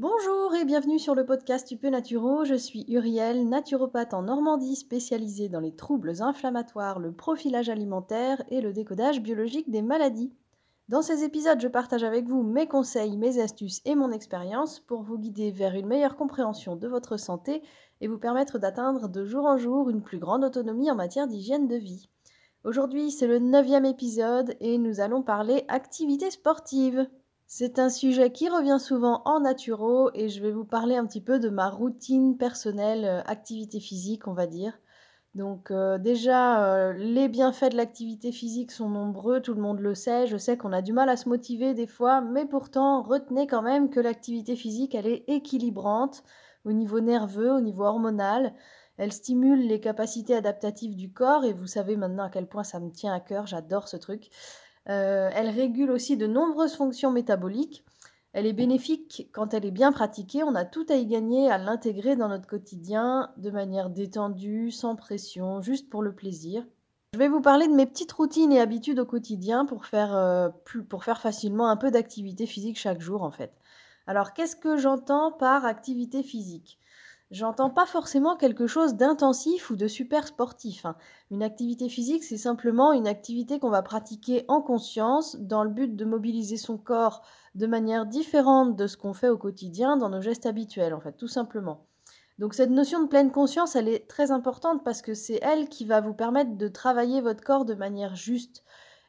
Bonjour et bienvenue sur le podcast UP Naturo. Je suis Uriel, naturopathe en Normandie spécialisée dans les troubles inflammatoires, le profilage alimentaire et le décodage biologique des maladies. Dans ces épisodes, je partage avec vous mes conseils, mes astuces et mon expérience pour vous guider vers une meilleure compréhension de votre santé et vous permettre d'atteindre de jour en jour une plus grande autonomie en matière d'hygiène de vie. Aujourd'hui, c'est le neuvième épisode et nous allons parler activité sportive. C'est un sujet qui revient souvent en naturo et je vais vous parler un petit peu de ma routine personnelle euh, activité physique, on va dire. Donc euh, déjà, euh, les bienfaits de l'activité physique sont nombreux, tout le monde le sait. Je sais qu'on a du mal à se motiver des fois, mais pourtant, retenez quand même que l'activité physique, elle est équilibrante au niveau nerveux, au niveau hormonal. Elle stimule les capacités adaptatives du corps et vous savez maintenant à quel point ça me tient à cœur, j'adore ce truc. Euh, elle régule aussi de nombreuses fonctions métaboliques. Elle est bénéfique quand elle est bien pratiquée. On a tout à y gagner à l'intégrer dans notre quotidien de manière détendue, sans pression, juste pour le plaisir. Je vais vous parler de mes petites routines et habitudes au quotidien pour faire, euh, pour faire facilement un peu d'activité physique chaque jour en fait. Alors qu'est-ce que j'entends par activité physique? J'entends pas forcément quelque chose d'intensif ou de super sportif. Hein. Une activité physique, c'est simplement une activité qu'on va pratiquer en conscience dans le but de mobiliser son corps de manière différente de ce qu'on fait au quotidien dans nos gestes habituels, en fait, tout simplement. Donc cette notion de pleine conscience, elle est très importante parce que c'est elle qui va vous permettre de travailler votre corps de manière juste.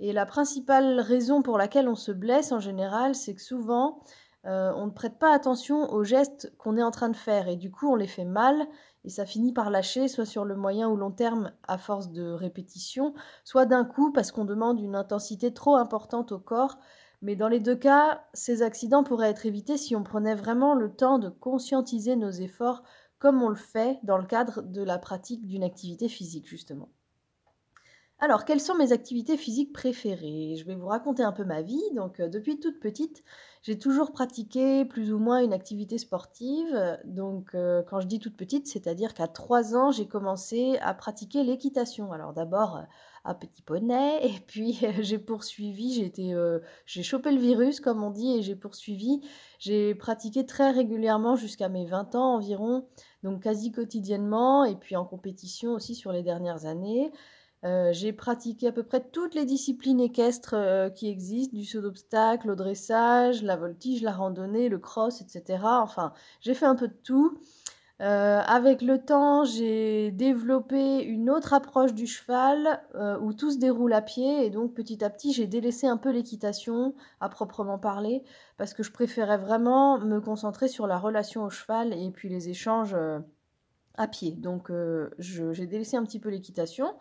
Et la principale raison pour laquelle on se blesse en général, c'est que souvent, euh, on ne prête pas attention aux gestes qu'on est en train de faire et du coup on les fait mal et ça finit par lâcher soit sur le moyen ou long terme à force de répétition, soit d'un coup parce qu'on demande une intensité trop importante au corps. Mais dans les deux cas, ces accidents pourraient être évités si on prenait vraiment le temps de conscientiser nos efforts comme on le fait dans le cadre de la pratique d'une activité physique justement. Alors, quelles sont mes activités physiques préférées? Je vais vous raconter un peu ma vie. Donc, euh, depuis toute petite, j'ai toujours pratiqué plus ou moins une activité sportive. Donc, euh, quand je dis toute petite, c'est-à-dire qu'à 3 ans, j'ai commencé à pratiquer l'équitation. Alors, d'abord euh, à petit poney, et puis j'ai poursuivi, j'ai chopé le virus, comme on dit, et j'ai poursuivi. J'ai pratiqué très régulièrement jusqu'à mes 20 ans environ, donc quasi quotidiennement, et puis en compétition aussi sur les dernières années. Euh, j'ai pratiqué à peu près toutes les disciplines équestres euh, qui existent, du saut d'obstacle au dressage, la voltige, la randonnée, le cross, etc. Enfin, j'ai fait un peu de tout. Euh, avec le temps, j'ai développé une autre approche du cheval où tout se déroule à pied et donc petit à petit, j'ai délaissé un peu l'équitation à proprement parler parce que je préférais vraiment me concentrer sur la relation au cheval et puis les échanges à pied. Donc, j'ai délaissé un petit peu l'équitation.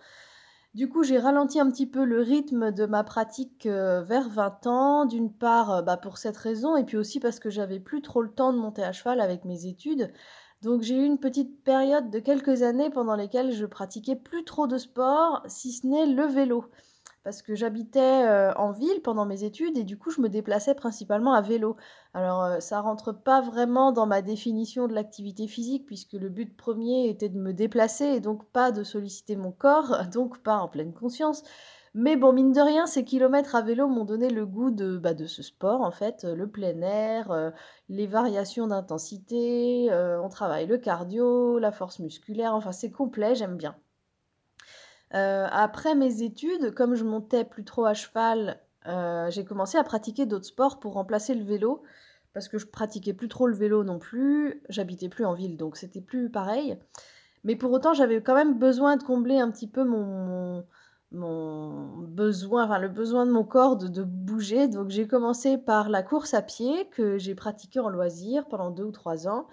Du coup, j'ai ralenti un petit peu le rythme de ma pratique euh, vers 20 ans, d'une part euh, bah, pour cette raison, et puis aussi parce que j'avais plus trop le temps de monter à cheval avec mes études. Donc j'ai eu une petite période de quelques années pendant lesquelles je pratiquais plus trop de sport, si ce n'est le vélo parce que j'habitais euh, en ville pendant mes études et du coup je me déplaçais principalement à vélo. Alors euh, ça rentre pas vraiment dans ma définition de l'activité physique puisque le but premier était de me déplacer et donc pas de solliciter mon corps, donc pas en pleine conscience. Mais bon, mine de rien, ces kilomètres à vélo m'ont donné le goût de, bah, de ce sport, en fait, le plein air, euh, les variations d'intensité, on travaille le cardio, la force musculaire, enfin c'est complet, j'aime bien. Euh, après mes études, comme je montais plus trop à cheval, euh, j'ai commencé à pratiquer d'autres sports pour remplacer le vélo parce que je pratiquais plus trop le vélo non plus, j'habitais plus en ville donc c'était plus pareil. Mais pour autant, j'avais quand même besoin de combler un petit peu mon, besoin, enfin le besoin de mon corps de, de bouger. Donc j'ai commencé par la course à pied que j'ai pratiquée en loisir pendant deux ou trois ans.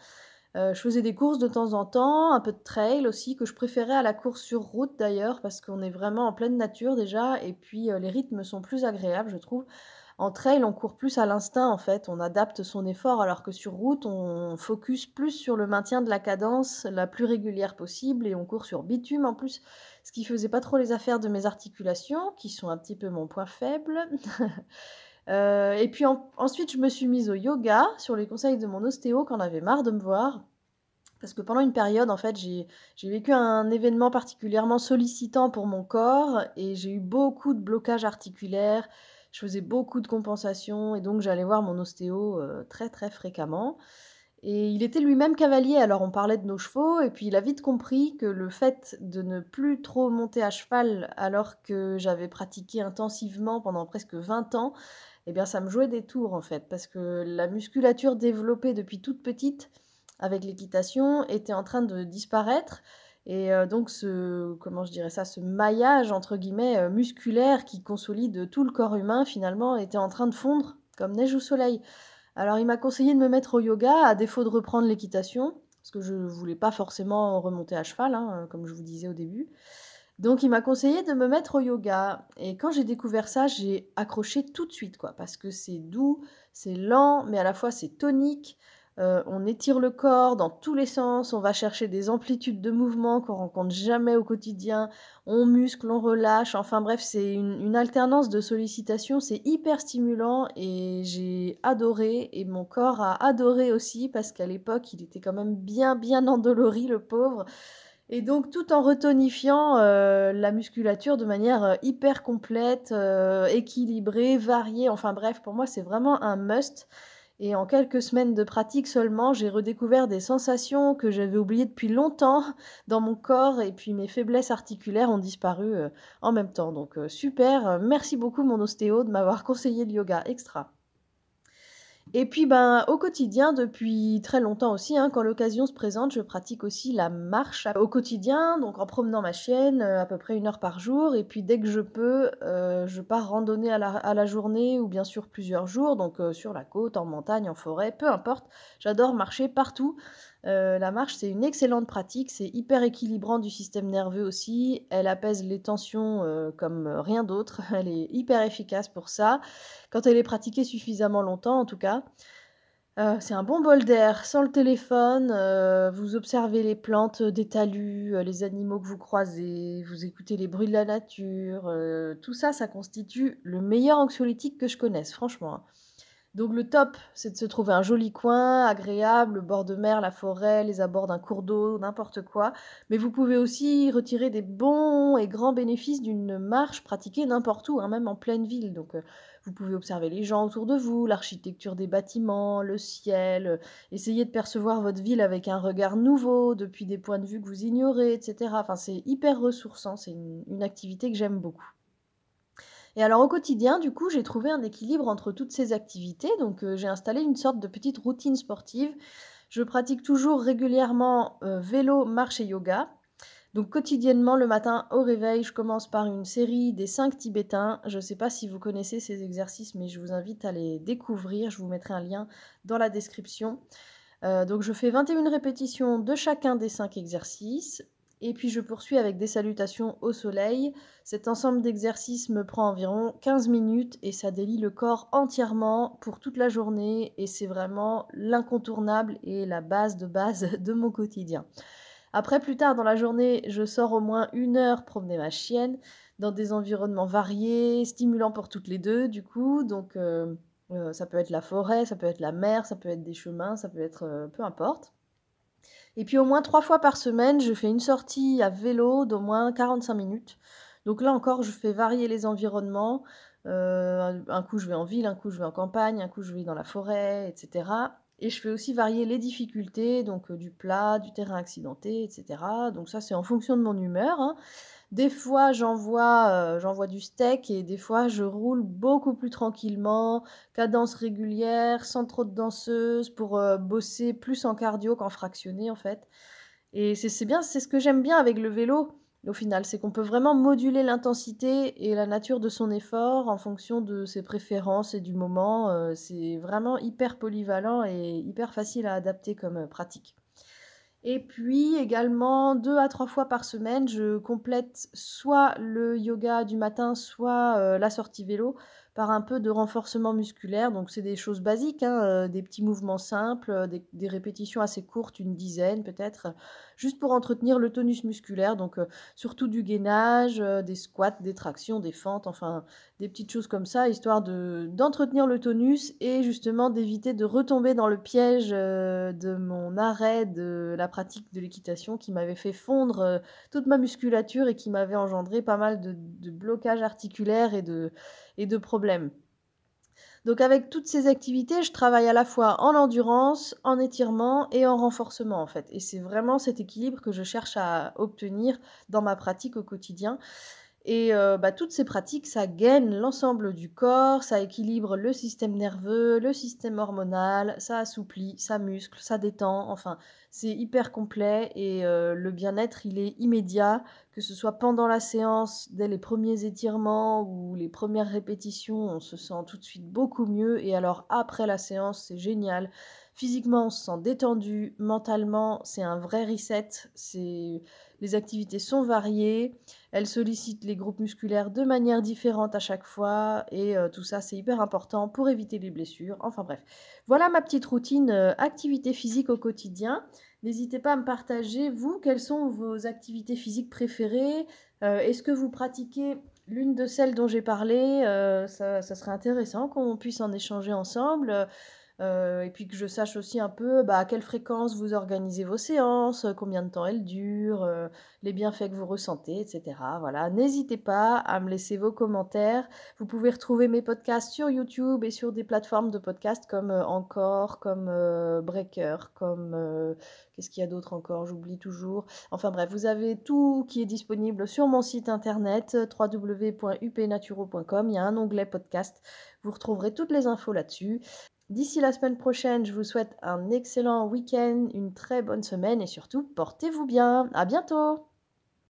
Euh, je faisais des courses de temps en temps, un peu de trail aussi, que je préférais à la course sur route d'ailleurs, parce qu'on est vraiment en pleine nature déjà, et puis euh, les rythmes sont plus agréables, je trouve. En trail, on court plus à l'instinct en fait, on adapte son effort, alors que sur route, on focus plus sur le maintien de la cadence la plus régulière possible, et on court sur bitume en plus, ce qui faisait pas trop les affaires de mes articulations, qui sont un petit peu mon point faible. Euh, et puis ensuite, je me suis mise au yoga sur les conseils de mon ostéo quand on avait marre de me voir. Parce que pendant une période, en fait, j'ai vécu un événement particulièrement sollicitant pour mon corps et j'ai eu beaucoup de blocages articulaires. Je faisais beaucoup de compensations et donc j'allais voir mon ostéo euh, très très fréquemment. Et il était lui-même cavalier, alors on parlait de nos chevaux, et puis il a vite compris que le fait de ne plus trop monter à cheval alors que j'avais pratiqué intensivement pendant presque 20 ans, eh bien ça me jouait des tours en fait, parce que la musculature développée depuis toute petite avec l'équitation était en train de disparaître. Et euh, donc ce, comment je dirais ça, ce maillage entre guillemets euh, musculaire qui consolide tout le corps humain finalement était en train de fondre comme neige au soleil. Alors il m'a conseillé de me mettre au yoga à défaut de reprendre l'équitation, parce que je ne voulais pas forcément remonter à cheval, hein, comme je vous disais au début. Donc il m'a conseillé de me mettre au yoga. Et quand j'ai découvert ça, j'ai accroché tout de suite, quoi, parce que c'est doux, c'est lent, mais à la fois c'est tonique. Euh, on étire le corps dans tous les sens, on va chercher des amplitudes de mouvement qu'on rencontre jamais au quotidien, on muscle, on relâche, enfin bref, c'est une, alternance de sollicitations, c'est hyper stimulant et j'ai adoré et mon corps a adoré aussi parce qu'à l'époque il était quand même bien bien endolori le pauvre. Et donc tout en retonifiant euh, la musculature de manière euh, hyper complète, équilibrée, variée, enfin bref, pour moi c'est vraiment un must. Et en quelques semaines de pratique seulement, j'ai redécouvert des sensations que j'avais oubliées depuis longtemps dans mon corps et puis mes faiblesses articulaires ont disparu euh, en même temps. Donc euh, super, merci beaucoup mon ostéo de m'avoir conseillé le yoga extra. Et puis, ben, au quotidien, depuis très longtemps aussi, hein, quand l'occasion se présente, je pratique aussi la marche au quotidien, donc en promenant ma chienne euh, à peu près une heure par jour. Et puis, dès que je peux, euh, je pars randonner à la, journée ou bien sûr plusieurs jours, donc euh, sur la côte, en montagne, en forêt, peu importe. J'adore marcher partout. Euh, la marche, c'est une excellente pratique, c'est hyper équilibrant du système nerveux aussi, elle apaise les tensions euh, comme rien d'autre, elle est hyper efficace pour ça, quand elle est pratiquée suffisamment longtemps en tout cas. Euh, c'est un bon bol d'air, sans le téléphone, vous observez les plantes des talus, les animaux que vous croisez, vous écoutez les bruits de la nature, tout ça, ça constitue le meilleur anxiolytique que je connaisse, franchement. Hein. Donc le top, c'est de se trouver un joli coin, agréable, le bord de mer, la forêt, les abords d'un cours d'eau, n'importe quoi. Mais vous pouvez aussi retirer des bons et grands bénéfices d'une marche pratiquée n'importe où, hein, même en pleine ville. Donc euh, vous pouvez observer les gens autour de vous, l'architecture des bâtiments, le ciel, euh, essayer de percevoir votre ville avec un regard nouveau, depuis des points de vue que vous ignorez, etc. Enfin, c'est hyper ressourçant, c'est une activité que j'aime beaucoup. Et alors au quotidien, du coup, j'ai trouvé un équilibre entre toutes ces activités. Donc euh, j'ai installé une sorte de petite routine sportive. Je pratique toujours régulièrement euh, vélo, marche et yoga. Donc quotidiennement, le matin au réveil, je commence par une série des 5 tibétains. Je ne sais pas si vous connaissez ces exercices, mais je vous invite à les découvrir. Je vous mettrai un lien dans la description. Euh, donc je fais 21 répétitions de chacun des 5 exercices. Et puis je poursuis avec des salutations au soleil. Cet ensemble d'exercices me prend environ 15 minutes et ça délie le corps entièrement pour toute la journée et c'est vraiment l'incontournable et la base de base de mon quotidien. Après, plus tard dans la journée, je sors au moins une heure promener ma chienne dans des environnements variés, stimulants pour toutes les deux du coup. Donc euh, euh, ça peut être la forêt, ça peut être la mer, ça peut être des chemins, ça peut être euh, peu importe. Et puis au moins trois fois par semaine, je fais une sortie à vélo d'au moins 45 minutes. Donc là encore, je fais varier les environnements. Euh, un coup, je vais en ville, un coup, je vais en campagne, un coup, je vais dans la forêt, etc. Et je fais aussi varier les difficultés, donc euh, du plat, du terrain accidenté, etc. Donc ça, c'est en fonction de mon humeur. Hein. Des fois, j'envoie euh, j'envoie du steak et des fois, je roule beaucoup plus tranquillement, cadence régulière, sans trop de danseuses, pour euh, bosser plus en cardio qu'en fractionné en fait. Et c'est bien, c'est ce que j'aime bien avec le vélo au final, c'est qu'on peut vraiment moduler l'intensité et la nature de son effort en fonction de ses préférences et du moment. Euh, c'est vraiment hyper polyvalent et hyper facile à adapter comme pratique. Et puis également, deux à trois fois par semaine, je complète soit le yoga du matin, soit euh, la sortie vélo par un peu de renforcement musculaire. Donc c'est des choses basiques, hein, euh, des petits mouvements simples, euh, des, répétitions assez courtes, une dizaine peut-être, juste pour entretenir le tonus musculaire. Donc surtout du gainage, des squats, des tractions, des fentes, enfin des petites choses comme ça, histoire d'entretenir le tonus et justement d'éviter de retomber dans le piège de mon arrêt de la pratique de l'équitation qui m'avait fait fondre euh, toute ma musculature et qui m'avait engendré pas mal de, blocages articulaires et de, et de problèmes. Donc avec toutes ces activités, je travaille à la fois en endurance, en étirement et en renforcement en fait. Et c'est vraiment cet équilibre que je cherche à obtenir dans ma pratique au quotidien. Et euh, bah, toutes ces pratiques, ça gaine l'ensemble du corps, ça équilibre le système nerveux, le système hormonal, ça assouplit, ça muscle, ça détend. Enfin, c'est hyper complet et euh, le bien-être, il est immédiat, que ce soit pendant la séance, dès les premiers étirements ou les premières répétitions, on se sent tout de suite beaucoup mieux. Et alors après la séance, c'est génial. Physiquement, on se sent détendu, mentalement, c'est un vrai reset. Les activités sont variées, elles sollicitent les groupes musculaires de manière différente à chaque fois et euh, tout ça c'est hyper important pour éviter les blessures. Enfin bref, voilà ma petite routine euh, activité physique au quotidien. N'hésitez pas à me partager, vous, quelles sont vos activités physiques préférées euh, Est-ce que vous pratiquez l'une de celles dont j'ai parlé ça, serait intéressant qu'on puisse en échanger ensemble. Euh, et puis que je sache aussi un peu bah, à quelle fréquence vous organisez vos séances, euh, combien de temps elles durent, euh, les bienfaits que vous ressentez, etc. Voilà, n'hésitez pas à me laisser vos commentaires. Vous pouvez retrouver mes podcasts sur YouTube et sur des plateformes de podcasts comme Encore, comme Breaker, comme qu'est-ce qu'il y a d'autre encore, j'oublie toujours. Enfin bref, vous avez tout qui est disponible sur mon site internet www.upnaturo.com. Il y a un onglet podcast. Vous retrouverez toutes les infos là-dessus. D'ici la semaine prochaine, je vous souhaite un excellent week-end, une très bonne semaine et surtout, portez-vous bien. À bientôt!